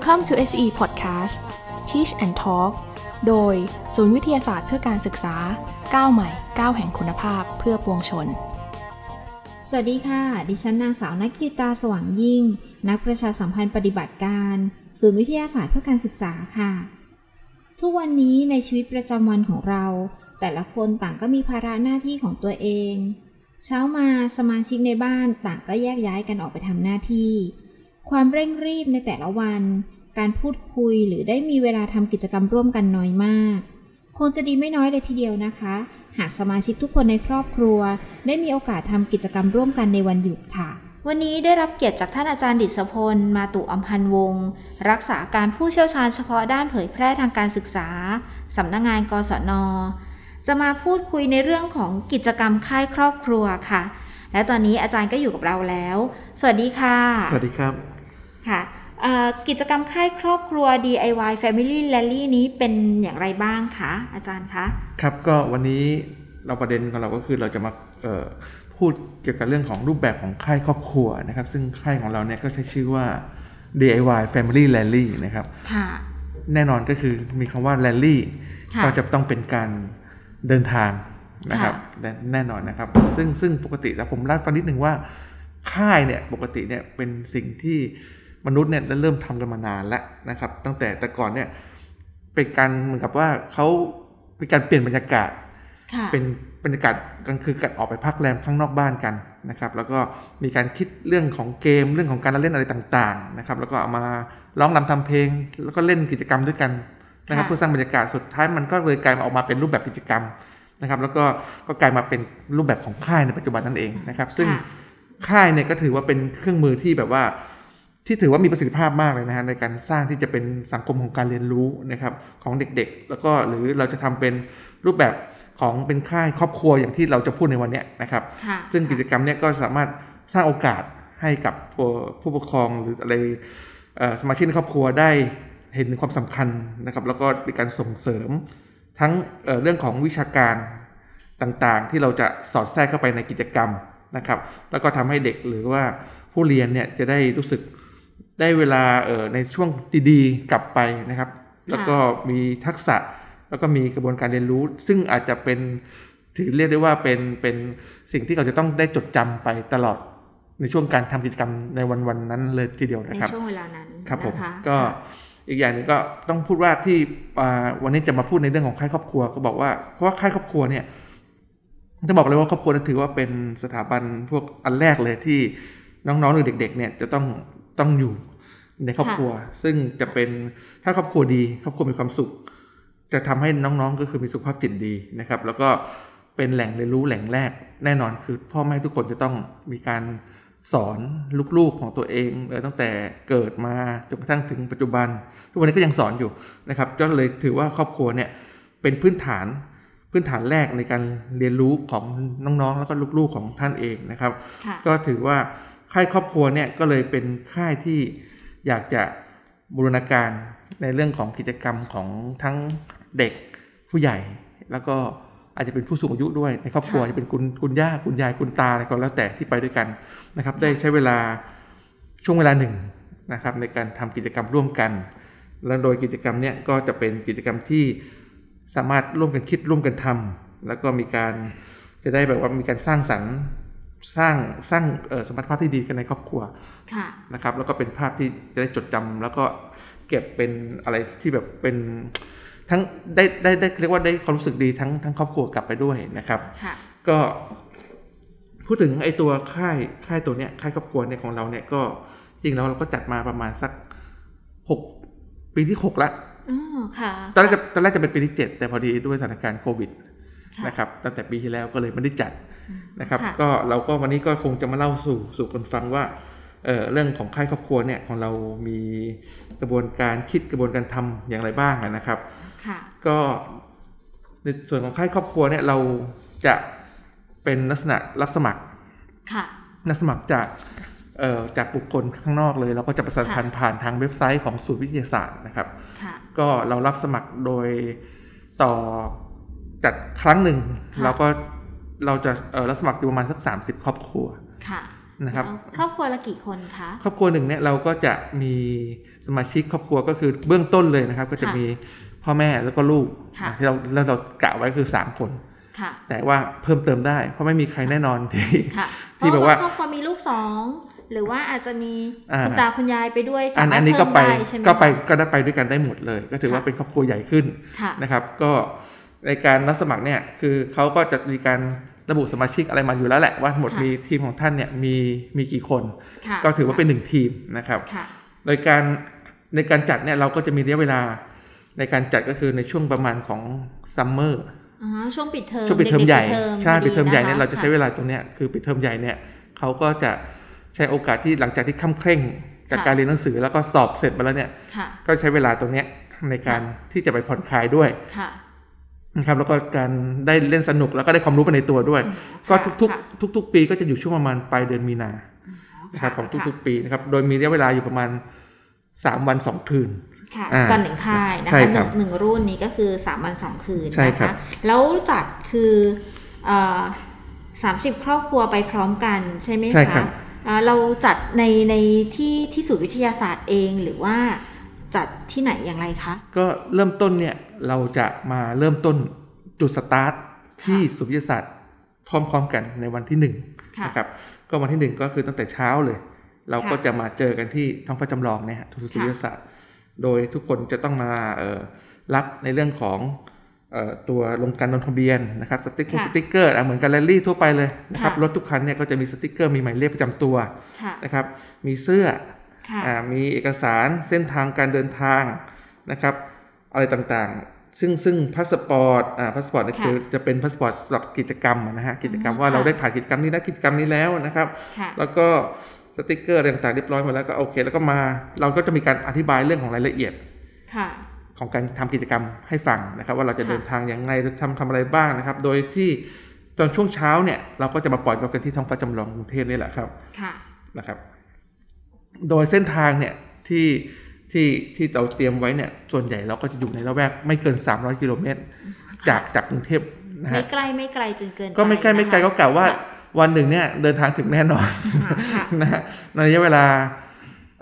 Welcome to SE Podcast Teach and Talk โดยศูนย์วิทยาศาสตร์เพื่อการศึกษาก้าวใหม่ก้าวแห่งคุณภาพเพื่อปวงชน สวัสดีค่ะ ดิฉันนางสาวนักกิตาสว่างยิ่ง นักประชาสัมพันธ์ปฏิบัติการ ศูนย์วิทยาศาสตร์เพื่อการศึกษาค่ะ ทุกวันนี้ในชีวิตประจำวันของเรา แต่ละคนต่างก็มีภาระหน้าที่ของตัวเอง เช้ามาสมาชิกในบ้านต่างก็แยกย้ายกันออกไปทำหน้าที่ ความเร่งรีบในแต่ละวัน การพูดคุยหรือได้มีเวลาทำกิจกรรมร่วมกันน้อยมาก คงจะดีไม่น้อยเลยทีเดียวนะคะ หากสมาชิกทุกคนในครอบครัว ได้มีโอกาสทำกิจกรรมร่วมกันในวันหยุดค่ะ วันนี้ได้รับเกียรติจากท่านอาจารย์ดิษพล มาตุอัมพันวงศ์รักษาการผู้เชี่ยวชาญเฉพาะด้านเผยแพร่ทางการศึกษาสำนักงงานกศน จะมาพูดคุยในเรื่องของกิจกรรมค่ายครอบครัวค่ะและตอนนี้อาจารย์ก็อยู่กับเราแล้ว สวัสดีค่ะ สวัสดีครับ ค่ะเอ่อกิจกรรมค่ายครอบครัว DIY Family Rally นี้เป็นอย่างไรบ้างคะอาจารย์คะ ครับก็วันนี้เราประเด็นของเราก็คือเราจะมาเอ่อพูดเกี่ยวกับเรื่องของรูปแบบของค่ายครอบครัวนะครับ ซึ่งค่ายของเราเนี่ยก็ใช้ชื่อว่า DIY Family Rally นะครับค่ะแน่นอนก็คือมีคำว่า Rally ค่ะก็จะต้องเป็นการเดินทางนะครับค่ะและแน่นอนนะครับ ซึ่งซึ่งปกติแล้วผมเล่าให้ฟังนิดนึงว่าค่ายเนี่ยปกติเนี่ยเป็นสิ่งที่ มนุษย์เนี่ยได้เริ่มทำกันมานานแล้วนะครับ ตั้งแต่แต่ก่อนเนี่ยเป็นการเหมือนกับว่าเขาเป็นการเปลี่ยนบรรยากาศค่ะเป็นบรรยากาศกลางคืนกันออกไปพักแรมข้างนอกบ้านกันนะครับ แล้วก็มีการคิดเรื่องของเกมเรื่องของการเล่นอะไรต่างๆนะครับ แล้วก็เอามาร้องรำทำเพลง แล้วก็เล่นกิจกรรมด้วยกันนะครับค่ะเพื่อสร้างบรรยากาศสุดท้ายมันก็เลยกลายมาออกมาเป็นรูปแบบกิจกรรมนะครับ แล้วก็ก็กลายมาเป็นรูปแบบของค่ายในปัจจุบันนั่นเองนะครับ ซึ่งค่ะค่ายเนี่ยก็ถือว่าเป็นเครื่องมือที่แบบว่า ที่ถือว่ามีประสิทธิภาพมากเลยนะฮะในการสร้างที่จะเป็นสังคมของการเรียนรู้นะครับของเด็กๆ แล้วก็หรือเราจะทำเป็นรูปแบบของเป็นค่ายครอบครัวอย่างที่เราจะพูดในวันเนี้ยนะครับค่ะซึ่งกิจกรรมเนี้ยก็สามารถสร้างโอกาสให้กับผู้ผู้ปกครองหรืออะไรเอ่อสมาชิกในครอบครัวได้เห็นถึงความสำคัญนะครับ แล้วก็ในการส่งเสริมทั้งเอ่อเรื่องของวิชาการต่างๆ ที่เราจะสอดแทรกเข้าไปในกิจกรรมนะครับ แล้วก็ทำให้เด็กหรือว่าผู้เรียนเนี่ยจะได้รู้สึก ได้เวลาเอ่อในช่วงดีๆ กลับไปนะครับ แล้วก็มีทักษะแล้วก็มีกระบวนการเรียนรู้ ซึ่งอาจจะเป็นถือเรียกได้ว่าเป็นเป็นสิ่งที่เราจะต้องได้จดจำไปตลอดในช่วงการทำกิจกรรมในวันวันๆนั้นเลยทีเดียวในนะครับช่วงเวลานั้นครับผมนะคะก็ค่ะอีกอย่างหนึงก็ต้องพูดว่าที่อ่าวันนี้จะมาพูดในเรื่องของค่ายครอบครัวก็บอกว่าเพราะว่าค่ายครอบครัวเนี่ยจะบอกเลยว่าครอบครัวนั้นถือว่าเป็นสถาบันพวกอันแรกเลยที่น้องๆหรือเด็ก ๆ เนี่ยจะต้องต้องอยู่ ในครอบครัว ซึ่งจะเป็นถ้าครอบครัวดีครอบครัวมีความสุข จะทำให้น้องๆก็คือมีสุขภาพจิตดีนะครับ แล้วก็เป็นแหล่งเรียนรู้แหล่งแรก แน่นอนคือพ่อแม่ทุกคนจะต้องมีการสอนลูกๆของตัวเองเออตั้งแต่เกิดมาจนกระทั่งถึงปัจจุบัน ทุกวันนี้ก็ยังสอนอยู่นะครับก็เลยถือว่าครอบครัวเนี่ยเป็นพื้นฐานพื้นฐานแรกในการเรียนรู้ของน้องๆ แล้วก็ลูกๆของท่านเองนะครับค่ะก็ถือว่าค่ายครอบครัวเนี่ยก็เลยเป็นค่ายที่ อยากจะบูรณาการในเรื่องของกิจกรรมของทั้งเด็กผู้ใหญ่ แล้วก็อาจจะเป็นผู้สูงอายุด้วยในครอบครัวค่ะจะเป็นคุณคุณย่าคุณยายคุณตาอะไรก็แล้วแต่ที่ไปด้วยกันนะครับ ได้ใช้เวลาช่วงเวลาหนึ่งนะครับ ในการทำกิจกรรมร่วมกัน แล้วโดยกิจกรรมเนี่ยก็จะเป็นกิจกรรมที่สามารถร่วมกันคิดร่วมกันทำแล้วก็มีการจะได้แบบว่ามีการสร้างสรรค์ สร้างสร้างเอ่อสมรรถภาพที่ดีกันในครอบครัวค่ะนะครับ แล้วก็เป็นภาพที่จะได้จดจำแล้วก็เก็บเป็นอะไรที่แบบเป็นทั้งได้ได้ได้เรียกว่าได้ความรู้สึกดีทั้งทั้งครอบครัวกลับไปด้วยนะครับค่ะก็พูดถึงไอ้ตัวค่ายค่ายตัวเนี้ยค่ายครอบครัวเนี่ยของเราเนี่ยก็จริงแล้วเราก็จัดมาประมาณสักหกปีที่หกละอ๋อค่ะตอนแรกจะตอนแรกจะเป็นปีที่เจ็ดแต่พอดีด้วยสถานการณ์โควิดค่ะนะครับตั้งแต่ปีที่แล้วก็เลยไม่ได้จัด นะครับค่ะก็เราก็วันนี้ก็คงจะมาเล่าสู่สู่กันฟังว่าเอ่อเรื่องของค่ายครอบครัวเนี่ยของเรามีกระบวนการคิดกระบวนการทำอย่างไรบ้างอะนะครับค่ะก็ในส่วนของค่ายครอบครัวเนี่ยเราจะเป็นลักษณะรับสมัครค่ะรับสมัครจากเอ่อจากบุคคลข้างนอกเลย เราก็จะประสานพันธ์ผ่านทางเว็บไซต์ของศูนย์วิทยาศาสตร์นะครับค่ะก็เรารับสมัครโดยต่อจัดครั้งหนึ่งค่ะเราก็ เราจะเออรับสมัครอยู่ประมาณสัก 30 ครอบครัวค่ะนะครับแล้วครอบครัวละกี่คนคะครอบครัวหนึ่งเนี่ยเราก็จะมีสมาชิกครอบครัวก็คือเบื้องต้นเลยนะครับ ก็จะค่ะมีพ่อแม่แล้วก็ลูกค่ะที่เราแล้วเรากะไว้คือสามคนค่ะแต่ว่าเพิ่มเติมได้ เพราะไม่มีใครแน่นอนที่ค่ะที่แบบว่าเพระครอบครัวมีลูกสองหรือว่าอาจจะมีอ่าคุณตาคุณยายไปด้วยอัสานมารอัถนนี้เพิ่ก็มไปได้ใช่ไหมก็ไปคะก็ได้ไปด้วยกันได้หมดเลย ก็ถือว่าค่ะเป็นครอบครัวใหญ่ขึ้นค่ะนะครับ ก็ ในการรับสมัครเนี่ยคือเขาก็จะมีการระบุสมาชิกอะไรมาอยู่แล้วแหละว่าทั้งหมดค่ะมีทีมของท่านเนี่ยมีมีกี่คนค่ะก็ถือว่าเป็นหนึ่งทีมนะครับค่ะโดยการในการจัดเนี่ยเราก็จะมีระยะเวลาในการจัดก็คือในช่วงประมาณของซัมเมอร์อ๋อช่วงปิดเทอมช่วงปิดเทอมใหญ่ด็กๆปิดเทอมใช่พอดีปิดเทอมใหญ่เนี่ยนะคะเราจะใช้เวลาตรงเนี้ยคือปิดเทอมใหญ่เนี่ยเขาก็จะใช้โอกาสที่หลังจากที่ค่ำเคร่งจากค่ะการเรียนหนังสือแล้วก็สอบเสร็จไปแล้วเนี่ยค่ะก็ใช้เวลาตรงเนี้ยในการที่จะไปผ่อนคลายด้วยค่ะ นะครับแล้วก็การได้เล่นสนุกแล้วก็ได้ความรู้ไปในตัวด้วยอืมก็ค่ะทุกค่ะๆทุก ๆ ปีก็จะอยู่ช่วงประมาณปลายเดือนมีนานะครับของทุกๆ ปีนะครับโดยมีระยะเวลาอยู่ประมาณสามวันสองคืนค่ะอ่าตอนหนึ่งค่ายนะใช่คะคหรันึ่บงหนึ่งรุ่นนี้ก็คือสามวันสองคืนใช่นะครัคะบแล้วจัดคือสามสิบครอบครัวไปพร้อมกันใช่ไหมใช่ครัคะบอ่าเราจัดในในที่ที่ศูนย์วิทยาศาสตร์เองหรือว่า จัดที่ไหนอย่างไรคะ ก็เริ่มต้นเนี่ยเราจะมาเริ่มต้นจุดสตาร์ทที่สุวิทยาศาสตร์พร้อมๆกันในวันที่หนึ่งค่ะนะครับก็วันที่หนึ่งก็คือตั้งแต่เช้าเลย เราก็ค่ะจะมาเจอกันที่ท้องฟ้าจำลองเนี่ยฮะทุกสุวิทยาศาสตร์ โดยทุกคนจะต้องมาเอ่อรับในเรื่องของเอ่อตัวลงการลงทะเบียนนะครับสติ๊กเกอร์ค่ะสติ๊กเกอร์อะเหมือนกับแรลลี่ทั่วไปเลยนะครับค่ะรถทุกคันเนี่ยก็จะมีสติ๊กเกอร์มีหมายเลขประจำตัวค่ะนะครับมีเสื้อค่ะอ่า มีเอกสารเส้นทางการเดินทางนะครับ อะไรต่างๆ ซึ่งซึ่งพาสปอร์ตอ่าพาสปอร์ตนี่ค่ะคือจะเป็นพาสปอร์ตสำหรับกิจกรรมอะนะฮะกิจกรรมอืมว่าค่ะเราได้ผ่านกิจกรรมนี้นะกิจกรรมนี้แล้วนะครับค่ะแล้วก็สติกเกอร์อะไรต่างๆเรียบร้อยหมดแล้วก็โอเค แล้วก็มาเราก็จะมีการอธิบายเรื่องของรายละเอียดค่ะของการทำกิจกรรมให้ฟังนะครับ ว่าเราจะค่ะเดินทางอย่างไรทำทำอะไรบ้างนะครับ โดยที่ตอนช่วงเช้าเนี่ยเราก็จะมาปล่อยนกกันที่ท้องฟ้าจำลองกรุงเทพนี่แหละครับค่ะนะครับ โดยเส้นทางเนี่ยที่ที่ที่เราเตรียมไว้เนี่ยส่วนใหญ่เราก็จะอยู่ในระแวกไม่เกิน 300 กิโลเมตร จากจากกรุงเทพนะไม่ฮะใกล้ไม่ไกลจนเกินก็ไม่ใกล้ไม่ไกลนะคะก็กล่าวว่าวันหนึ่งเนี่ยเดินทางถึงแน่นอนค่ะค่ะนะฮะในระยะเวลา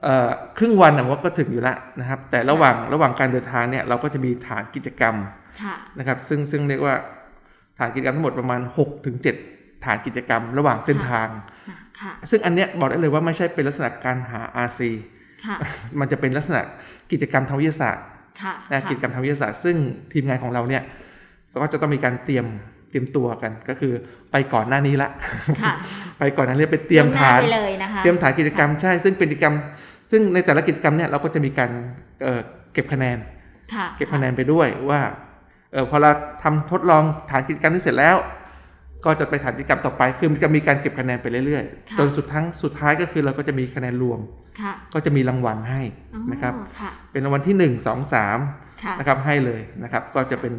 เอ่อครึ่งวันนะว่าก็ถึงอยู่แล้วนะครับ แต่ระหว่างระหว่างการเดินทางเนี่ยเราก็จะมีฐานกิจกรรมค่ะนะครับ ซึ่งซึ่งเรียกว่าฐานกิจกรรมทั้งหมดประมาณ6ถึง7ฐานกิจกรรม ระหว่างเส้นทางค่ะ ซึ่งอันเนี้ยบอกได้เลยว่าไม่ใช่เป็นลักษณะการหา RC ค่ะมันจะเป็นลักษณะกิจกรรมทางวิทยาศาสตร์ค่ะนะกิจกรรมทางวิทยาศาสตร์ ซึ่งทีมงานของเราเนี่ยก็จะต้องมีการเตรียมเตรียมตัวกันก็คือไปก่อนหน้านี้ละค่ะไปก่อนหน้านี้ไปเตรียมล่วงหฐานไปเลยนะคะเตรียมฐานกิจกรรมใช่ ซึ่งเป็นกิจกรรม ซึ่งในแต่ละกิจกรรมเนี่ยเราก็จะมีการเอ่อเก็บคะแนนค่ะเก็บคะแนนไปด้วยว่าเออพอเราทำทดลองฐานกิจกรรมนี้เสร็จแล้ว ก็จะไปฐานกิจกรรมต่อไป คือมันจะมีการเก็บคะแนนไปเรื่อยๆ จนสุดท้ายสุดท้ายก็คือเราก็จะมีคะแนนรวมค่ะก็จะมีรางวัลให้อ๋อนะครับค่ะเป็นรางวัลที่หนึ่งสองสามค่ะนะครับให้เลยนะครับ ก็จะเป็น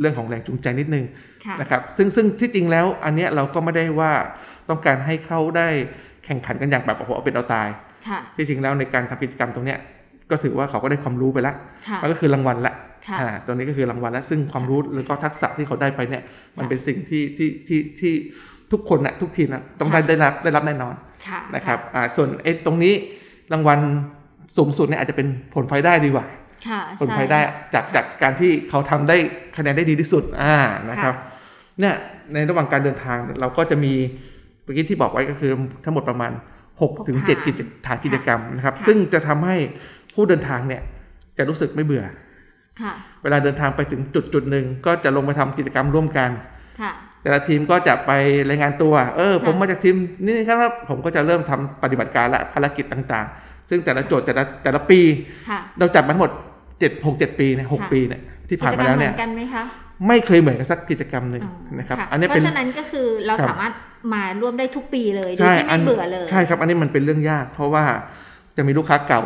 เรื่องของแรงจูงใจนิดนึงค่ะนะครับ ซึ่งซึ่งที่จริงแล้วอันเนี้ยเราก็ไม่ได้ว่าต้องการให้เขาได้แข่งขันกันอย่างแบบโอ้โหเอาเป็นเอาตายค่ะที่จริงแล้วในการทำกิจกรรมตรงเนี้ย ก็ถือว่าเขาก็ได้ความรู้ไปละค่ะมันก็คือรางวัลละค่ะอ่าตรงนี้ก็คือรางวัลละซึ่งความรู้แล้วก็ทักษะที่เขาได้ไปเนี่ย มันเป็นสิ่งที่ที่ที่ที่ทุกคนนะทุกทีมนะต้องได้ค่ะได้รับได้รับแน่นอนค่ะนะครับอ่าส่วนไอ้ตรงนี้รางวัลสูงสุดเนี่ยอาจจะเป็นผลพลอยได้ดีกว่าค่ะผลพลอยได้จากจากการที่เขาทำได้คะแนนได้ดีที่สุดอ่านะครับเนี่ยในระหว่างการเดินทางเราก็จะมีเมื่อกี้ที่บอกไว้ก็คือทั้งหมดประมาณ6ถึง7กิจฐานกิจกรรมนะครับ ซึ่งจะทำให้ ผู้เดินทางเนี่ยจะรู้สึกไม่เบื่อค่ะเวลาเดินทางไปถึงจุดจุดหนึ่งก็จะลงไปทำกิจกรรมร่วมกันค่ะแต่ละทีมก็จะไปรายงานตัว เออค่ะผมมาจากทีมนี่ครับ ผมก็จะเริ่มทำปฏิบัติการและภารกิจต่างๆ ซึ่งแต่ละโจทย์แต่ละแต่ละปีค่ะเราจัดมาทั้งหมดเจ็ดหกเจ็ดปีเนี่ยหกค่ะปีเนี่ยที่ผ่านมาแล้วเนี่ยกิจกรรหมือกันไหมคะไม่เคยเหมือนกันสักกิจกรรมหนึ่งอ๋อนะครับค่ะอันนี้เพเป็นราะฉะนั้นก็คือเราครับสามารถมาร่วมได้ทุกปีเลยโดยใช่ที่ไม่เบื่อเลย ใช่ครับ อันนี้มันเป็นเรื่องยาก เพราะว่า จะมีลูกค้าเก่า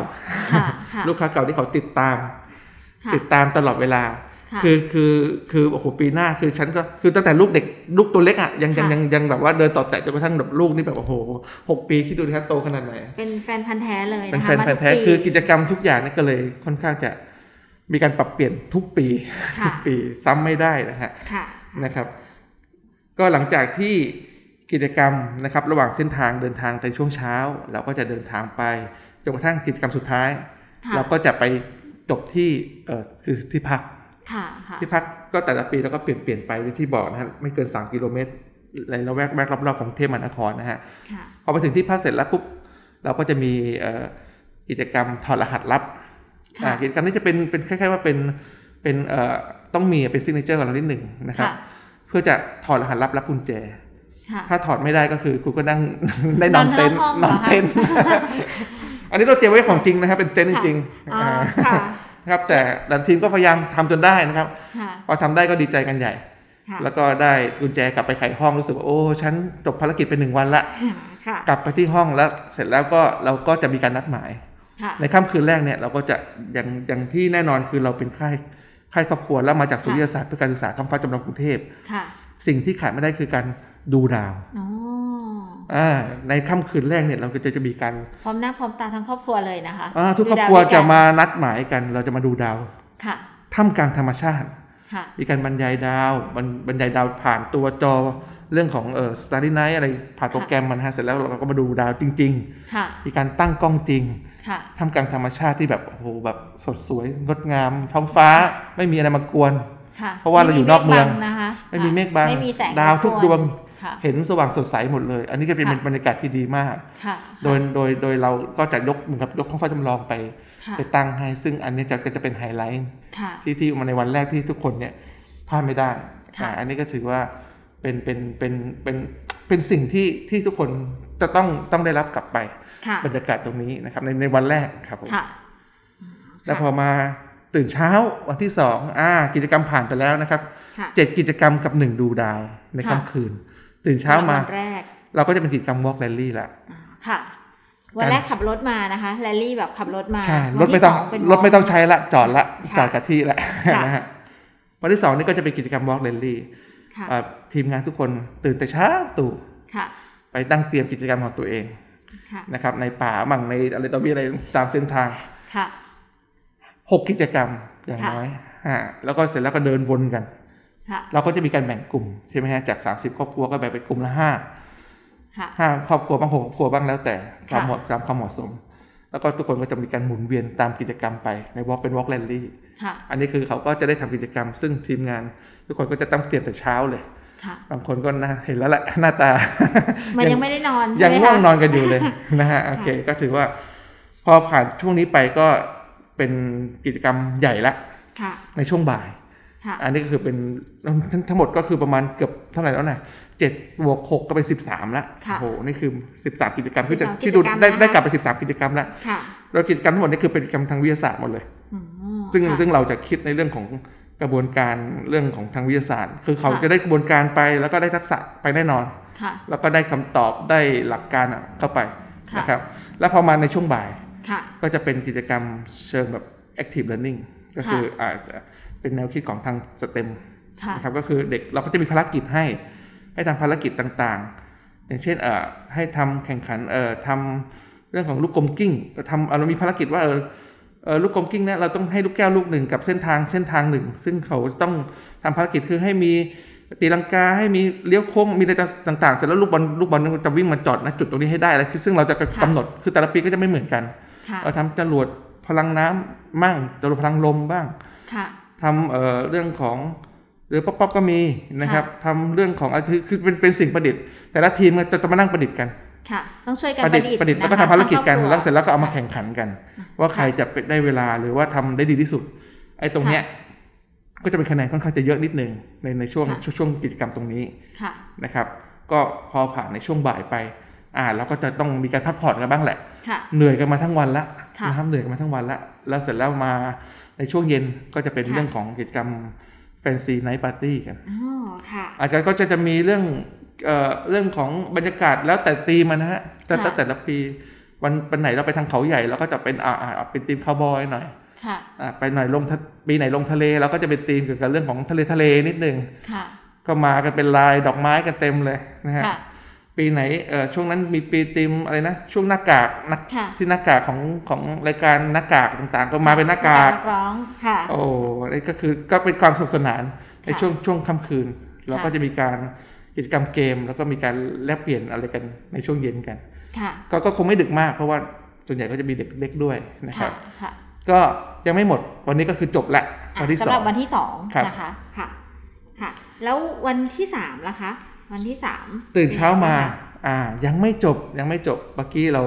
ค่ะค่ะลูกค้าเก่าที่เขาติดตามค่ะติดตามตลอดเวลาค่ะคือคือคือโอ้โหปีหน้าคือฉันก็คือตั้งแต่ลูกเด็กลูกตัวเล็กอะยังยังค่ะยังยังแบบว่าเดินต่อแตะจนกระทั่งแบบลูกนี่แบบโอ้โหหกปีคิดดูนะครับโตขนาดไหนเป็นแฟนพันธ์แท้เลยเป็นนะคะแฟนมาพันทุธุ์แท้ปีคือกิจกรรมทุกอย่างนี่ก็เลยค่อนข้างจะมีการปรับเปลี่ยนทุกปีค่ะทุกปีซ้ำไม่ได้นะฮะค่ะนะครับ ก็หลังจากที่กิจกรรมนะครับ ระหว่างเส้นทางเดินทางในช่วงเช้า เราก็จะเดินทางไป จนกระทั่งกิจกรรมสุดท้ายค่ะเราก็จะไปจบที่เออคือที่พักค่ะค่ะที่พักก็แต่ละปีเราก็เปลี่ยนเปลี่ยนไปที่บอกนะฮะไม่เกิน3กิโลเมตรในละแวกแวกรอบๆกรุงเทพมหานครนะฮะค่ะพอไปถึงที่พักเสร็จแล้วปุ๊บเราก็จะมีเอ่อกิจกรรมถอดรหัสลับค่ะอ่ากิจกรรมนี้จะเป็นเป็นคล้ายๆว่าเป็นเป็นเอ่อต้องมีเป็น signature ของเรานิดหนึ่งนะครับค่ะเพื่อจะถอดรหัสลับรับกุญแจค่ะถ้าถอดไม่ได้ก็คือคุณก็นั่งได้นอนเต็นท์นอนนนออนนห้องเหรอคะเต็นท์ อันนี้เราเตรียมไว้ของจริงนะครับ เป็นเต็นท์จริงๆอ่าอ่าค่ะนะครับ แต่แต่ละทีมก็พยายามทำจนได้นะครับค่ะพอทำได้ก็ดีใจกันใหญ่ค่ะแล้วก็ได้กุญแจกลับไปไขห้องรู้สึกว่าโอ้ฉันจบภารกิจไปหนึ่งวันละค่ะกลับไปที่ห้องแล้วเสร็จแล้วก็เราก็จะมีการนัดหมายค่ะในค่ำคืนแรกเนี่ยเราก็จะอย่างอย่างที่แน่นอนคือเราเป็นค่ายค่ายครอบครัวแล้วมาจากศูนย์วิทยาศาสตร์เพื่อการศึกษาท้องฟ้าจำลองกรุงเทพค่ะสิ่งที่ขาดไม่ได้คือการ ดูดาวอ๋ออ่าในค่ำคืนแรกเนี่ยเราก็จะจะมีการพร้อมหน้าพร้อมตาทั้งครอบครัวเลยนะคะอ่าทุกครอบดูดาครัวด้วยกัจะนมานัดหมายกัน เราจะมาดูดาวค่ะท่ามกลางธรรมชาติค่ะมีการบรรยายดาวบรรบรรยายดาวผ่านตัวจอเรื่องของเอ่อ Starry Night อะไรผ่านโปรแกรมมันฮะเสร็จแล้วเราก็มาดูดาวจริงค่ะๆมีการตั้งกล้องจริงค่ะท่ามกลางธรรมชาติที่แบบโอ้โหแบบสดสวยงดงาม ท้องฟ้าไม่มีอะไรมากวนค่ะเพราะว่าเราอยู่นอกเมืองไบันะคะไม่มีเมฆบังไม่มีแสงดาวทุกรบดวงค่ะ เห็นสว่างสดใสหมดเลย อันนี้ก็เป็นค่ะบรรยากาศที่ดีมากค่ะโดยโดยโดยเราก็จะยกเหมือนกับยกท้องฟ้าจำลองไปค่ะไปตั้งให้ ซึ่งอันนี้จะก็จะเป็นไฮไลท์ค่ะที่ที่มาในวันแรกที่ทุกคนเนี่ยพลาดไม่ได้ค่ะอ่าอันนี้ก็ถือว่าเป็นเป็นเป็นเป็นเป็นสิ่งที่ที่ทุกคนจะต้องต้องได้รับกลับไปค่ะบรรยากาศตรงนี้นะครับ ในในวันแรกครับผมค่ะแล้วพอมาตื่นเช้าวันที่สองอ่า กิจกรรมผ่านไปแล้วนะครับค่ะเจ็ดกิจกรรมกับหนึ่งดูดาวในค่ะค่ำคืน ตื่นเช้ามาวันแรก เราก็จะเป็นกิจกรรม walk rally ละอ่าค่ะวันแรกขับรถมานะคะแรลลี่แบบขับรถมาใช่วันรถไม่ที่ต้องสเป็นรถไม่ต้องใช้ละจอดละค่ะจอดกับที่ละค่ะนะฮะวันที่สองนี่ก็จะเป็นกิจกรรม walk rally ค่ะอ่าทีมงานทุกคนตื่นแต่เช้าตู่ค่ะไปตั้งเตรียมกิจกรรมของตัวเองค่ะนะครับ ในป่ามั่งในอะไรต่อมีอะไรตามเส้นทางค่ะหกกิจกรรมอย่างค่ะน้อยอ่าแล้วก็เสร็จแล้วก็เดินวนกันค่ะ เราก็จะมีการแบ่งกลุ่มใช่ไหมฮะจาก30ครอบครัวก็แบ่งเป็นกลุ่มละห้าค่ะห้าครอบครัวบ้างหกครอบครัวบ้างแล้วแต่ตามค่ะเหมาะตามความเหมาะสม แล้วก็ทุกคนก็จะมีการหมุนเวียนตามกิจกรรมไปใน walk เป็น walk rally ค่ะอันนี้คือเขาก็จะได้ทำกิจกรรม ซึ่งทีมงาน ทุกคนก็จะต้องเตรียมแต่เช้าเลยค่ะบางคนก็น่าเห็นแล้วแหละหน้าตา มันยังไม่ได้นอนยัใช่งไหมง่วงคะนอนกันอยู่เลยนะฮะโอเคก็ถือว่า พอผ่านช่วงนี้ไปก็เป็นกิจกรรมใหญ่ละค่ะในช่วงบ่ายค่ะ อันนี้ก็คือเป็นทั้งทั้งหมดก็คือประมาณเกือบเท่าไหร่แล้วนะเจ็ดบวกหกก็เป็นสิบสามละค่ะโอ้โหนี่คือสิบสามกิจกรรมที่จะ13ที่ดูกิจกรรมได้นะคะได้กลับไปสิบสามกิจกรรมละค่ะโดยกิจกรรมทั้งหมดนี่คือเป็นกิจกรรมทางวิทยาศาสตร์หมดเลยอืมซึ่งค่ะซึ่งเราจะคิดในเรื่องของกระบวนการเรื่องของทางวิทยาศาสตร์ คือเขาค่ะจะได้กระบวนการไปแล้วก็ได้ทักษะไปแน่นอนค่ะแล้วก็ได้คำตอบได้หลักการอะเข้าไปค่ะนะครับแล้วพอมาในช่วงบ่ายค่ะก็จะเป็นกิจกรรมเชิงแบบ active learning ก็คืออาจจะ เป็นแนวคิดของทางสเต็มค่ะนะครับก็คือเด็กเราก็จะมีภารกิจให้ ให้ทำภารกิจต่างๆ อย่างเช่นเอ่อให้ทำแข่งขันเอ่อทำเรื่องของลูกกลมกิ้งเราทำเอ่อเรามีภารกิจว่าเออเออลูกกลมกิ้งเนี่ยเราต้องให้ลูกแก้วลูกหนึ่งกับเส้นทางเส้นทางหนึ่ง ซึ่งเขาต้องทำภารกิจคือให้มีตีลังกาให้มีเลี้ยวโค้งมีอะไรต่างๆ เสร็จแล้วลูกบอลลูกบอลจะวิ่งมาจอดณจุดตรงนี้ให้ได้อะไรซึ่งเราจะกำหนดคือแต่ละปีก็จะไม่เหมือนกันค่ะเราทำจรวดพลังน้ำบ้างจรวดพลังลมบ้างค่ะ ทำเอ่อเรื่องของเรือป๊อปๆก็มีนะครับทำเรื่องของอะไรคือคือเป็นเป็นสิ่งประดิษฐ์ แต่ละทีมจะจะมานั่งประดิษฐ์กันค่ะต้องช่วยกันประปดิษระฐ์ดิษฐ์ประดิษฐ์นะแล้วก็คะทำภารกิจกันทั้งคแล้อบวคเสร็จแล้วก็เอามาแข่งขันกัน ว่าใครจะเป็นได้เวลาหรือว่าทำได้ดีที่สุด ไอ้ตรงเนี้ยก็จะเป็นคะแนนค่อนข้างจะเยอะนิดนึงในในช่วงค่ะช่วงช่วงกิจกรรมตรงนี้ค่ะนะครับ ก็พอผ่านในช่วงบ่ายไป อ่าเราก็จะต้องมีการพักผ่อนกันบ้างแหละค่ะเหนื่อยกันมาทั้งวันละค่ะ นะครับเหนื่อยกันมาทั้งวันละแล้วเสร็จแล้วมาในช่วงเย็นก็จะเป็นค่ะเรื่องของกิจกรรม fancy night party กันอ๋อค่ะอาจารย์ก็จะจะมีเรื่องเอ่อเรื่องของบรรยากาศแล้วแต่ธีมอะนะฮะแต่แต่ค่ะแต่ละปีวันวันไหนเราไปทางเขาใหญ่เราก็จะเป็นอ่าอ่าเป็นธีมคาวบอยหน่อยค่ะอ่าไปหน่อยลงทะปีไหนลงทะเลเราก็จะเป็นธีมเกี่ยวกับเรื่องของทะเลทะเลนิดนึงค่ะก็มากันเป็นลายดอกไม้กันเต็มเลยนะฮะค่ะ ปีไหนเอ่อช่วงนั้นมีปีธีมอะไรนะ ช่วงหน้ากากนักค่ะ ที่หน้ากากของของรายการหน้ากากต่างๆ ก็มาเป็นหน้ากากนัร้องค่ะ โอ้นี่ก็คือก็เป็นความสนุกสนานในค่ะช่วงช่วงค่ำคืนเราก็จะมีการกิจกรรมเกม แล้วก็มีการแลกเปลี่ยนอะไรกันในช่วงเย็นกันค่ะก็ก็คงไม่ดึกมากเพราะว่าส่วนใหญ่ก็จะมีเด็กเล็กด้วยนะคค่ะรับค่ะก็ยังไม่หมดวันนี้ก็คือจบละอะวันที่สำสหอรับงวันที่สองครับนะคะค่ะค่ะ แล้ววันที่สามล่ะคะ วันที่สามตื่นเช้ามาป็นไงบ้งคะอ่า ยังไม่จบยังไม่จบเมื่อกี้เรา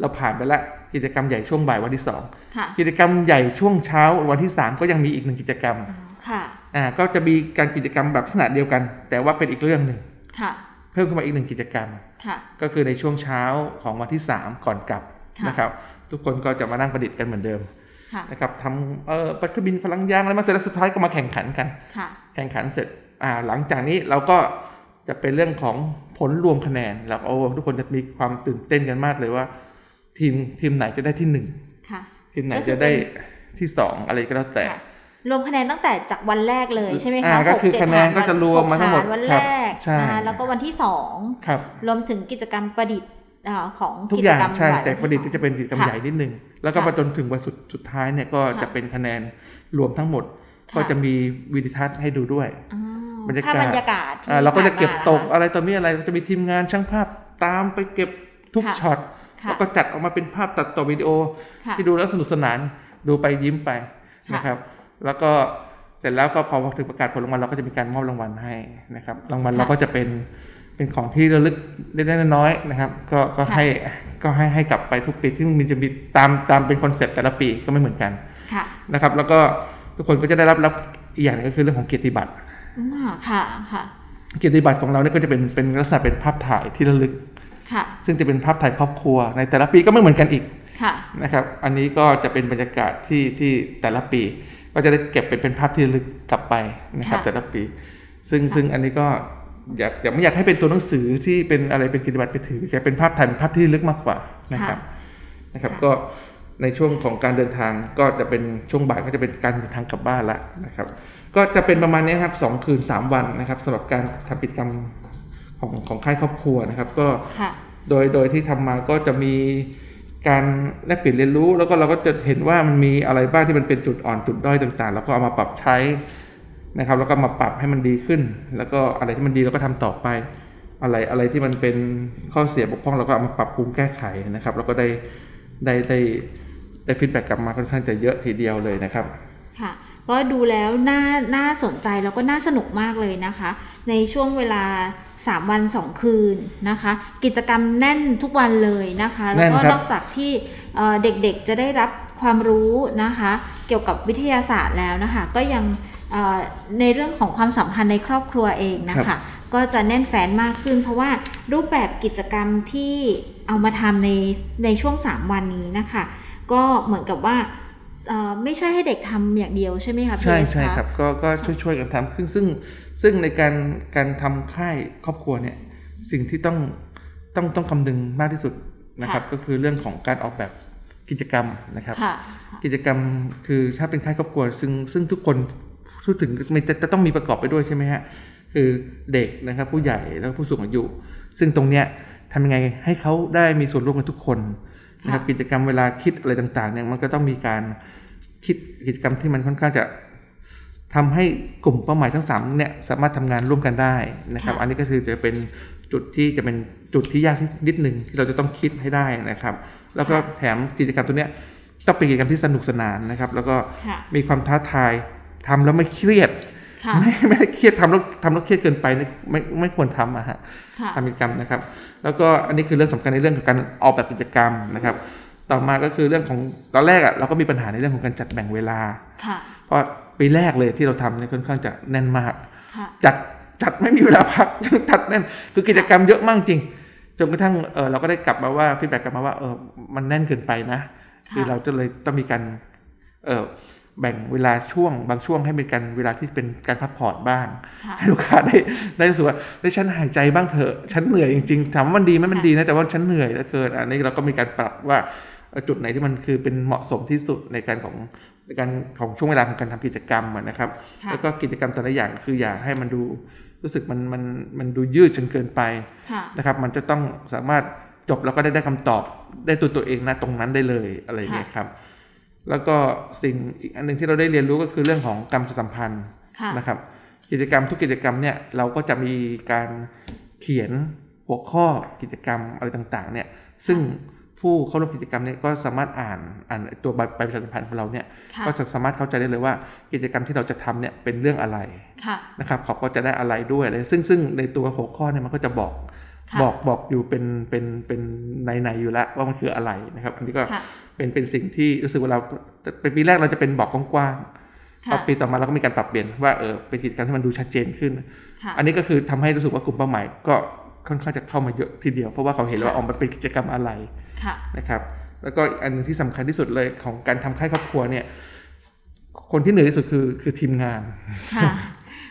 เราผ่านไปละกิจกรรมใหญ่ช่วงบ่ายวันที่สองค่ะกิจกรรมใหญ่ช่วงเช้าวันที่สามก็ยังมีอีกหนึ่งกิจกรรมอ๋อค่ะอ่าก็จะมีการกิจกรรมแบบลักษณะเดียวกัน แต่ว่าเป็นอีกเรื่องหนึ่งค่ะเพิ่มขึ้นมาอีกหนึ่งกิจกรรมค่ะก็คือในช่วงเช้าของวันที่สามก่อนกลับค่ะนะครับ ทุกคนก็จะมานั่งประดิษฐ์กันเหมือนเดิมค่ะนะครับทำเอ่อปัตบินพลังยางอะไรมาเสร็จแล้วสุดท้ายก็มาแข่งขันกันค่ะแข่งขันเสร็จอ่าหลังจากนี้เราก็ จะเป็นเรื่องของผลรวมคะแนนแล้วโอ้ทุกคนจะมีความตื่นเต้นกันมากเลยว่า ทีมทีมไหนจะได้ที่หนึ่งค่ะทีมไหนก็คือจะได้เป็นที่สองอะไรก็แล้วแต่ค่ะรวมคะแนนตั้งแต่จากวันแรกเลยใช่ไหมอ่าคะก็คือหเจ็ดคะแนนก็จะรวมมาทั้งหมดกฐนวันครัแรบกใช่นะคะแล้วก็วันที่สองครับรวมถึงกิจกรรมประดิษฐ์อ่าของทุกอย่างจรรมใช่ใหญ่แต่ประดิษฐ์วันที่ที่จะเป็นกิจกรรมค่ะใหญ่นิดนึง แล้วก็ค่ะมาจนถึงวันสุดสุดท้ายเนี่ยก็ค่ะจะเป็นคะแนนรวมทั้งหมดค่ะก็จะมีวิดีทัศน์ให้ดูด้วยอ๋อ บรรยากาศภาพบรรยากาศที่อ่าเราก็จะเก็บผ่านมาตกนะคะอะไรต่อมีอะไรก็จะมีทีมงานช่างภาพตามไปเก็บทุกค่ะช็อตค่ะแล้วก็จัดออกมาเป็นภาพตัดต่อวิดีโอค่ะที่ดูแล้วสนุกสนานดูไปยิ้มไปค่ะนะครับ แล้วก็เสร็จแล้วก็พอถึงประกาศผลรางวัลเราก็จะมีการมอบรางวัลให้นะครับ รางวัลเราก็จะเป็นเป็นของที่ระลึกเล็กๆน้อยๆนะครับ ก็ก็ให้ก็ให้ให้กลับไปทุกปีที่มันจะมีตามตามเป็น concept แต่ละปีก็ไม่เหมือนกันค่ะนะครับ แล้วก็ทุกคนก็จะได้รับรับอีกอย่างหนึ่งก็คือเรื่องของเกียรติบัตรอืม ค่ะค่ะเกียรติบัตรของเราเนี่ยก็จะเป็นเป็นลักษณะเป็นภาพถ่ายที่ระลึกค่ะซึ่งจะเป็นภาพถ่ายครอบครัว ในแต่ละปีก็ไม่เหมือนกันอีกค่ะนะครับ อันนี้ก็จะเป็นบรรยากาศที่ที่แต่ละปี ก็จะได้เก็บเป็นเป็นภาพที่ระลึกกลับไปนะครับค่ะแต่ละปี ซึ่งค่ะซึ่งอันนี้ก็อยากอยากไม่อยากให้เป็นตัวหนังสือที่เป็นอะไรเป็นเกียรติบัตรไปถือจะเป็นภาพถ่ายเป็นภาพที่ระลึกมากกว่านะครับนะครับ ก็ในช่วงของการเดินทางก็จะเป็นช่วงบ่ายก็จะเป็นการเดินทางกลับบ้านละนะครับ ก็จะเป็นประมาณนี้ครับสองคืนสามวันนะครับสำหรับการทำกิจกรรมของของค่ายครอบครัวนะครับ ก็ค่ะโดยโดยที่ทำมาก็จะมีการแลกเปลี่ยนเรียนรู้ แล้วก็เราก็จะเห็นว่ามันมีอะไรบ้างที่มันเป็นจุดอ่อนจุดด้อยต่างๆ แล้วก็เอามาปรับใช้นะครับ แล้วก็มาปรับให้มันดีขึ้น แล้วก็อะไรที่มันดีเราก็ทำต่อไป อะไรอะไรที่มันเป็นข้อเสียบกพร่องเราก็เอามาปรับปรุงแก้ไขนะครับ แล้วก็ได้ได้ได้ได้ feedback กลับมาค่อนข้างจะเยอะทีเดียวเลยนะครับ ค่ะ ก็ดูแล้วน่าน่าสนใจแล้วก็น่าสนุกมากเลยนะคะ ในช่วงเวลา 3 วัน 2 คืนนะคะ กิจกรรมแน่นทุกวันเลยนะคะ แล้วก็แน่นครับนอกจากที่เอ่อเด็กๆจะได้รับความรู้นะคะ เกี่ยวกับวิทยาศาสตร์แล้วนะคะ ก็ยังเอ่อในเรื่องของความสัมพันธ์ในครอบครัวเองนะคะ ก็จะแน่นแฟนมากขึ้น เพราะว่ารูปแบบกิจกรรมที่เอามาทำในในช่วง 3 วันนี้นะคะ ก็เหมือนกับว่าเอ่อ ไม่ใช่ให้เด็กทำอย่างเดียวใช่ไหมคะพี่ใช่เอสใช่คะครับก็ก็ช่วยช่วยกันทำซึ่งซึ่งซึ่งในการการทำค่ายครอบครัวเนี่ยสิ่งที่ต้องต้องต้องคำนึงมากที่สุดนะครับ ก็คือเรื่องของการออกแบบกิจกรรมนะครับค่ะกิจกรรมคือถ้าเป็นค่ายครอบครัว ซึ่งซึ่งทุกคนพูดถึงมันจะจะต้องมีประกอบไปด้วยใช่ไหมฮะคือเด็กนะครับ ผู้ใหญ่แล้วก็ผู้สูงอายุ ซึ่งตรงเนี้ยทำยังไงให้เขาได้มีส่วนร่วมกันทุกคนนะครับค่ะกิจกรรมเวลาคิดอะไรต่างๆเนี่ยมันก็ต้องมีการ คิดกิจกรรมที่มันค่อนข้างจะทำให้กลุ่มเป้าหมายทั้งสามเนี่ยสามารถทำงานร่วมกันได้นะครับ อันนี้ก็คือจะเป็นจุดที่จะเป็นจุดที่ยากที่นิดหนึ่งที่เราจะต้องคิดให้ได้นะครับ แล้วก็แถมกิจกรรมตัวเนี้ยต้องเป็นกิจกรรมที่สนุกสนานนะครับ แล้วก็ค่ะมีความท้าทายทำแล้วไม่เครียดค่ะไม่ไม่ได้เครียดทำแล้วทำแล้วเครียดเกินไปนี่ไม่ไม่ควรทำอะฮะค่ะทำกิจกรรมนะครับ แล้วก็อันนี้คือเรื่องสำคัญในเรื่องของการออกแบบกิจกรรมนะครับ ต่อมาก็คือเรื่องของตอนแรกอะเราก็มีปัญหาในเรื่องของการจัดแบ่งเวลาค่ะเพราะปีแรกเลยที่เราทำเนี่ยค่อนข้างจะแน่นมากค่ะจัดจัดไม่มีเวลาพักจัดแน่นคือกิจกรรมเยอะมากจริงจนกระทั่งเออเราก็ได้กลับมาว่า feedback กลับมาว่าเออมันแน่นเกินไปนะค่ะคือเราจะเลยต้องมีการเออแบ่งเวลาช่วงบางช่วงให้เป็นการเวลาที่เป็นการพักผ่อนบ้างค่ะให้ลูกค้าได้ได้รู้สึกว่าได้ฉันหายใจบ้างเถอะฉันเหนื่อยจริงๆถามว่ามันดีไหมมันดีนะแต่ว่าฉันเหนื่อยเหลือเกินอันนี้เราก็มีการปรับว่าเอ่อ จุดไหนที่มันคือเป็นเหมาะสมที่สุดในการของในการของช่วงเวลาของการทำกิจกรรมอะนะครับค่ะแล้วก็กิจกรรมแต่ละอย่างคืออย่าให้มันดูรู้สึกมันมันมันดูยืดจนเกินไปค่ะนะครับ มันจะต้องสามารถจบแล้วก็ได้ได้คำตอบได้ตัวตัวเองนะตรงนั้นได้เลยอะไรอย่างเงี้ยครับ แล้วก็สิ่งอีกอันหนึ่งที่เราได้เรียนรู้ก็คือเรื่องของกรรมสัมพันธ์ค่ะนะครับ กิจกรรมทุกกิจกรรมเนี่ยเราก็จะมีการเขียนหัวข้อกิจกรรมอะไรต่างๆ เนี่ย ซึ่ง ผู้เข้าร่วมกิจกรรมเนี่ยก็สามารถอ่านอ่านตัวใบใบประชาสัมพันธ์ของเราเนี่ยค่ะก็จะสามารถเข้าใจได้เลยว่ากิจกรรมที่เราจะทำเนี่ยเป็นเรื่องอะไรค่ะนะครับเขาก็จะได้อะไรด้วยเลยซึ่งซึ่งในตัวหัวข้อเนี่ยมันก็จะบอกค่ะบอกบอกอยู่เป็นเป็นเป็นในในๆอยู่แล้วว่ามันคืออะไรนะครับ อันนี้ก็ค่ะเป็นเป็นสิ่งที่รู้สึกว่าเราเป็นปีแรกเราจะเป็นบอกกว้างๆพอค่ะปีต่อมาเราก็มีการปรับเปลี่ยนว่าเออเป็นกิจกรรมที่มันดูชัดเจนขึ้นค่ะอันนี้ก็คือทำให้รู้สึกว่ากลุ่มเป้าหมายก็ ค่อนข้างจะเข้ามาเยอะทีเดียว เพราะว่าเขาเห็นแล้วว่าค่ะออกมาเป็นกิจกรรมอะไรค่ะนะครับแล้วก็อีกอันหนึงที่สำคัญที่สุดเลยของการทำค่ายครอบครัวเนี่ย คนที่เหนื่อยที่สุดคือคือทีมงานค่ะ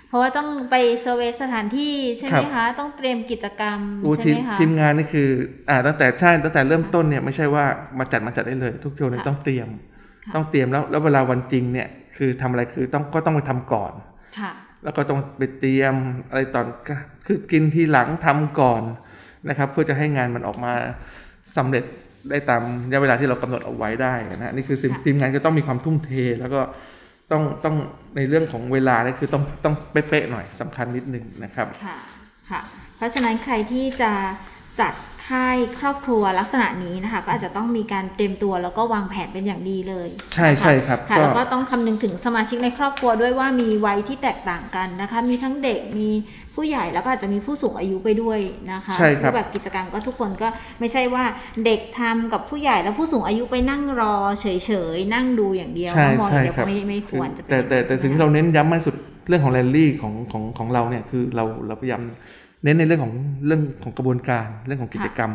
เพราะว่าต้องไปเซอร์เวย์สถานที่ใช่ไหมครับคะ ต้องเตรียมกิจกรรมอู้ใช่ทีไหมมคะทีมงานนี่คือ อ่าตั้งแต่ใช่ตั้งแต่เริ่มต้นเนี่ยไม่ใช่ว่ามาจัดมาจัดได้เลย ทุกโยนเนี่ยค่ะต้องเตรียมค่ะต้องเตรียมแล้วแล้วเวลาวันจริงเนี่ยคือทำอะไรคือต้องก็ต้องไปทำก่อนค่ะแล้วก็ต้องไปเตรียมอะไรตอนก็ คือกินทีหลังทำก่อนนะครับ เพื่อจะให้งานมันออกมาสำเร็จได้ตามระยะเวลาที่เรากำหนดเอาไว้ได้นะนี่คือสิ่งค่ะทีมงานก็ต้องมีความทุ่มเท แล้วก็ต้องต้องในเรื่องของเวลาเนี่ยคือต้องต้องเป๊ะๆหน่อยสำคัญนิดนึงนะครับค่ะค่ะเพราะฉะนั้นใครที่จะจัดค่ายครอบครัวลักษณะนี้นะคะ ก็อาจจะต้องมีการเตรียมตัวแล้วก็วางแผนเป็นอย่างดีเลย ใช่นะคะใช่ครับค่ะก็แล้วก็ต้องคำนึงถึงสมาชิกในครอบครัวด้วยว่ามีวัยที่แตกต่างกันนะคะ มีทั้งเด็กมี ผู้ใหญ่แล้วก็อาจจะมีผู้สูงอายุไปด้วยนะคะใช่ครับรูปแบบกิจกรรมก็ทุกคนก็ไม่ใช่ว่าเด็กทำกับผู้ใหญ่แล้วผู้สูงอายุไปนั่งรอเฉยๆนั่งดูอย่างเดียวใช่แล้วมองอย่างเดียวใช่ครัก็บไม่ไม่ควรจะเป็นแต่แต่แต่อย่สิ่งนั้นที่เราเน้นย้ำมากที่สุดเรื่องของแรลลี่ของของของเราเนี่ยคือเราเราพยายามเน้นในเรื่องของเรื่องของกระบวนการเรื่องของกิจกรรม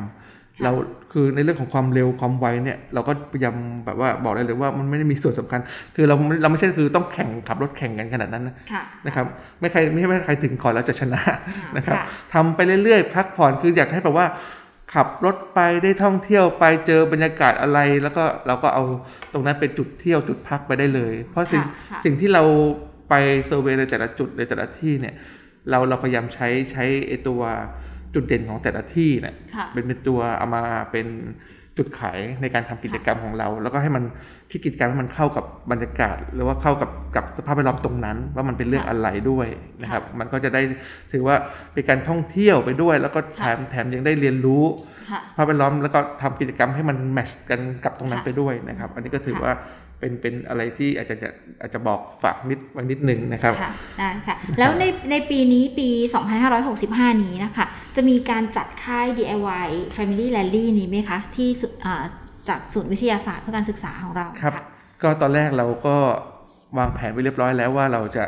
เราคือในเรื่องของความเร็วความไวเนี่ยเราก็พยายามแบบว่าบอกได้เลยว่ามันไม่ได้มีส่วนสำคัญ คือเราเราไม่ใช่คือต้องแข่งขับรถแข่งกันขนาดนั้นนะค่ะนะครับไม่ใครไม่ใช่ไม่ใครถึงก่อนแล้วจะชนะค่ะนะครับค่ะทำไปเรื่อยๆพักผ่อนคืออยากให้แบบว่าขับรถไปได้ท่องเที่ยวไปเจอบรรยากาศอะไร แล้วก็เราก็เอาตรงนั้นเป็นจุดเที่ยวจุดพักไปได้เลย เพราะสิ่งค่ะค่ะสิ่งที่เราไปเซอร์เวย์ในแต่ละจุดในแต่ละที่เนี่ยเราเราพยายามใช้ใช้ไอตัว จุดเด่นของแต่ละที่เนี่ยค่ะเป็นเป็นตัวเอามาเป็นจุดขายในการทำกิจกรรมของเรา แล้วก็ให้มันคิดกิจกรรมให้มันเข้ากับบรรยากาศ หรือว่าเข้ากับกับสภาพแวดล้อมตรงนั้น ว่ามันเป็นเรื่องค่ะอะไรด้วยนะครับ มันก็จะได้ถือว่าเป็นการท่องเที่ยวไปด้วย แล้วก็แถมแถมยังได้เรียนรู้ค่ะสภาพแวดล้อมแล้วก็ทำกิจกรรมให้มันแมทช์กันกับตรงนั้นค่ะไปด้วยนะครับ อันนี้ก็ถือค่ะว่า เป็นเป็นอะไรที่อาจจะอาจจะบอกฝากนิดไว้นิดหนึ่งนะครับค่ะได้ค่ะแล้วในในปีนี้ปี 2565 นี้นะคะ จะมีการจัดค่าย DIY Family Rally นี้ไหมคะ ที่สุอ่าจากศูนย์วิทยาศาสตร์เพื่อการศึกษาของเราครับค่ะก็ตอนแรกเราก็วางแผนไว้เรียบร้อยแล้วว่าเราจะ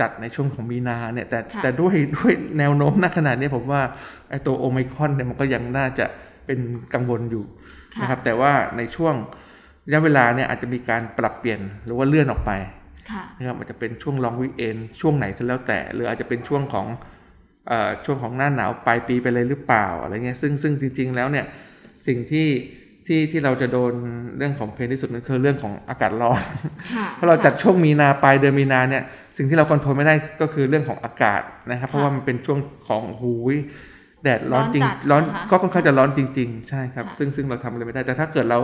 จัดในช่วงของมีนาเนี่ยแต่ค่ะแต่ด้วยด้วยแนวโน้มณขนาดนี้ผมว่าไอ้ตัวโอไมครอนเนี่ยมันก็ยังน่าจะเป็นกังวลอยู่ค่ะนะครับแต่ว่าในช่วง ระยะเวลาเนี่ยอาจจะมีการปรับเปลี่ยนหรือว่าเลื่อนออกไปค่ะนะครับอาจจะเป็นช่วงลองวิเอนช่วงไหนก็แล้วแต่ หรืออาจจะเป็นช่วงของเอ่อช่วงของหน้าหนาวปลายปีไปเลยหรือเปล่าอะไรเงี้ยซึ่งซึ่งจริง ๆ แล้วเนี่ยสิ่งที่ที่ที่เราจะโดนเรื่องของเพลนที่สุดนั่นคือเรื่องของอากาศร้อนค่ะเพราะเราจัดช่วงมีนาปลายเดือนมีนาเนี่ยสิ่งที่เราควบคุมไม่ได้ก็คือเรื่องของอากาศนะครับ เพราะว่ามันเป็นช่วงของหูยแดดร้อนจริงร้ร้ออนนจัดนะคะก็ค่อนข้างจะร้อนจริง ๆ ใช่ครับค่ะซึ่งซึ่งเราทำอะไรไม่ได้แต่ถ้าเกิดเรา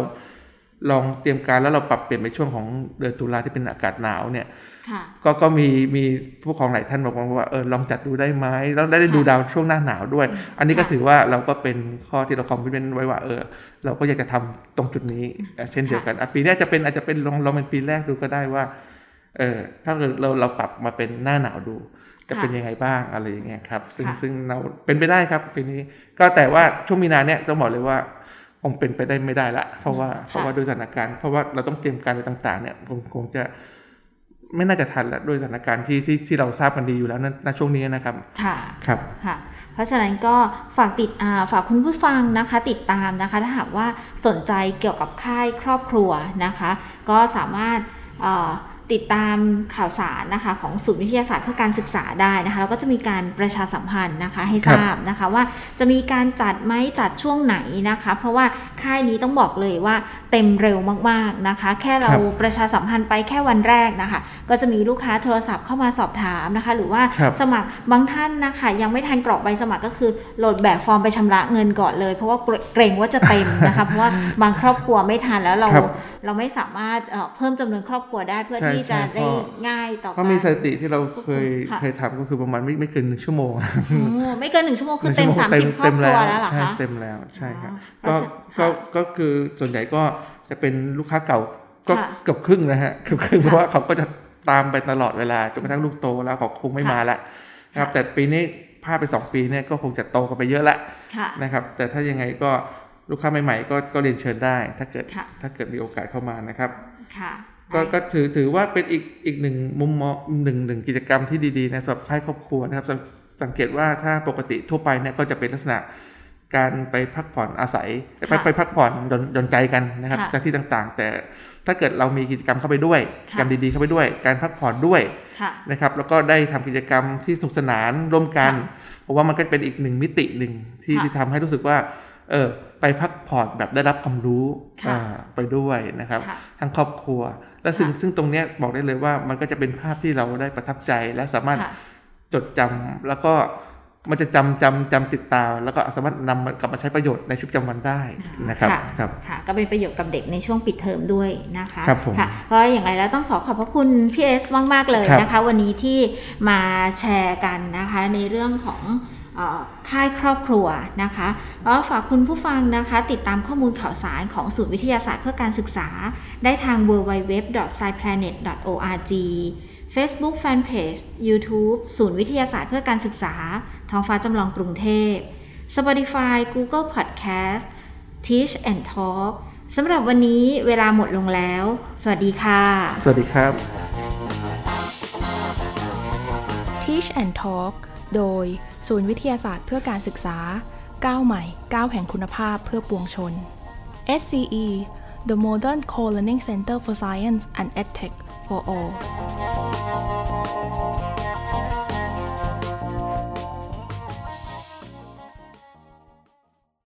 ลองเตรียมการแล้วเราปรับเปลี่ยนไปช่วงของเดือนตุลาที่เป็นอากาศหนาวเนี่ยค่ะก็ก็มีมีผู้ปกครองหลายท่านบอกมาว่าเออลองจัดดูได้ไหมแล้วได้ดูค่ะดาวช่วงหน้าหนาวด้วย อันนี้ก็ค่ะถือว่าเราก็เป็นข้อที่เราคอมมิชเมนต์ไว้ว่าเออ เราก็อยากจะทำตรงจุดนี้เอ่อเช่นเดียวกันอะปีนี้อาจจะเป็นอาจจะเป็นลองลองเป็นปีแรกดูก็ได้ว่า เออถ้าเกิดเราเราปรับมาเป็นหน้าหนาวดูจะค่ะเป็นยังไงบ้างอะไรอย่างเงี้ยครับ ซึ่งค่ะซึ่งเราเป็นไปได้ครับปีนี้ ก็แต่ว่าช่วงมีนาเนี่ยต้องบอกเลยว่า คงเป็นไปได้ไม่ได้ละ เพราะว่าเพราะว่าด้วยสถานการณ์ เพราะว่าเราต้องเตรียมการอะไรต่าง ๆ เนี่ยคงคงจะไม่น่าจะทันละด้วยสถานการณ์ที่ที่ที่เราทราบกันดีอยู่แล้วณณช่วงนี้นะครับ ค่ะครับค่ะ เพราะฉะนั้นก็ฝากติดอ่าฝากคุณผู้ฟังนะคะ ติดตามนะคะ ถ้าหากว่าสนใจเกี่ยวกับค่ายครอบครัวนะคะ ก็สามารถเอ่อ ติดตามข่าวสารนะคะของศูนย์วิทยาศาสตร์เพื่อการศึกษาได้นะคะแล้วก็จะมีการประชาสัมพันธ์นะคะให้ทราบนะคะว่าจะมีการจัดไหมจัดช่วงไหนนะคะ เพราะว่าค่ายนี้ต้องบอกเลยว่าเต็มเร็วมากๆนะคะ แค่เราครับประชาสัมพันธ์ไปแค่วันแรกนะคะ ก็จะมีลูกค้าโทรศัพท์เข้ามาสอบถามนะคะ หรือว่าครับสมัครบางท่านนะคะยังไม่ทันกรอกใบสมัครก็คือโหลดแบบฟอร์มไปชำระเงินก่อนเลย เพราะว่าเกรงว่าจะเต็มนะคะเพราะว่าบางครอบครัวไม่ทันแล้วเราครับเราไม่สามารถเอ่อเพิ่มจำนวนครอบครัวได้เพื่อใช่ที่จะใช่ได้เพราะง่ายต่อเพราะมีสการถิติที่เราเคยค่ะเคยทำก็คือประมาณไม่ไม่เกินหนึ่งชั่วโมงโอ้ไม่เกินหนึ่งชั่วโมงคือเต็มหนึ่งสามชั่วโงสิบครอบครัวแล้วเหรอใช่คะเต็มแล้วใช่ครับอ๋อก็เพราะฉะก็ก็คือส่วนใหญ่ก็จะเป็นลูกค้าเก่าก็ค่ะเกือบครึ่งนะฮะเกือบครึ่งค่ะเพราะว่าเขาก็จะตามไปตลอดเวลาจนกระทั่งลูกโตแล้วเขาคงไม่ค่ะมาละนะครับค่ะแต่ปีนี้พลาดไปสองปีเนี่ยก็คงจะโตกันไปเยอะละค่ะนะครับ แต่ถ้ายังไงก็ลูกค้าใหม่ๆก็ก็เรียนเชิญได้ ถ้าเกิดค่ะถ้าเกิดมีโอกาสเข้ามานะครับค่ะ ก็ก็ถือถือว่าเป็นอีกอีกหนึ่งมุมมองหนึ่งหนึ่งกิจกรรมที่ดีๆในสำหรับค่ายครอบครัวนะครับสังสังเกตว่าถ้าปกติทั่วไปเนี่ยก็จะเป็นลักษณะการไปพักผ่อนอาศัยไปค่ะไปพักผ่อนดนดนใจกันนะครับค่ะจากที่ต่างๆ แต่ถ้าเกิดเรามีกิจกรรมเข้าไปด้วยค่ะกิจกรรมดีๆเข้าไปด้วย การพักผ่อนด้วยค่ะนะครับ แล้วก็ได้ทำกิจกรรมที่สนุกสนานร่วมกันค่ะผมว่ามันก็เป็นอีกหนึ่งมิติหนึ่งที่ค่ะที่ทำให้รู้สึกว่า เออไปพักผ่อนแบบได้รับความรู้ค่ะอ่าไปด้วยนะครับค่ะทั้งครอบครัว และซึ่งค่ะซึ่งตรงเนี้ยบอกได้เลยว่ามันก็จะเป็นภาพที่เราได้ประทับใจและสามารถค่ะจดจำแล้วก็มันจะจำจำจำติดตาแล้วก็สามารถนำมันกลับมาใช้ประโยชน์ในชีวิตประจำวันได้นะครับค่ะครับค่ะก็เป็นประโยชน์กับเด็กในช่วงปิดเทอมด้วยนะคะครับผมค่ะเพราะอย่างไรแล้วต้องขอขอบพระคุณพี่เอสมาก ๆ เลยครับนะคะ วันนี้ที่มาแชร์กันนะคะในเรื่องของเอ่อ ค่ายครอบครัวนะคะแล้วฝากคุณผู้ฟังนะคะ ติดตามข้อมูลข่าวสารของศูนย์วิทยาศาสตร์เพื่อการศึกษา ได้ทาง www.sciplanet.org Facebook Fanpage YouTube ศูนย์วิทยาศาสตร์เพื่อการศึกษา ท้องฟ้าจำลองกรุงเทพ Spotify Google Podcast Teach and Talk สำหรับวันนี้เวลาหมดลงแล้ว สวัสดีค่ะ สวัสดีครับ Teach and Talk โดย ศูนย์วิทยาศาสตร์เพื่อการศึกษาก้าวใหม่ก้าวแห่งคุณภาพเพื่อปวงชน SCE The Modern Co-Learning Center for Science and EdTech for All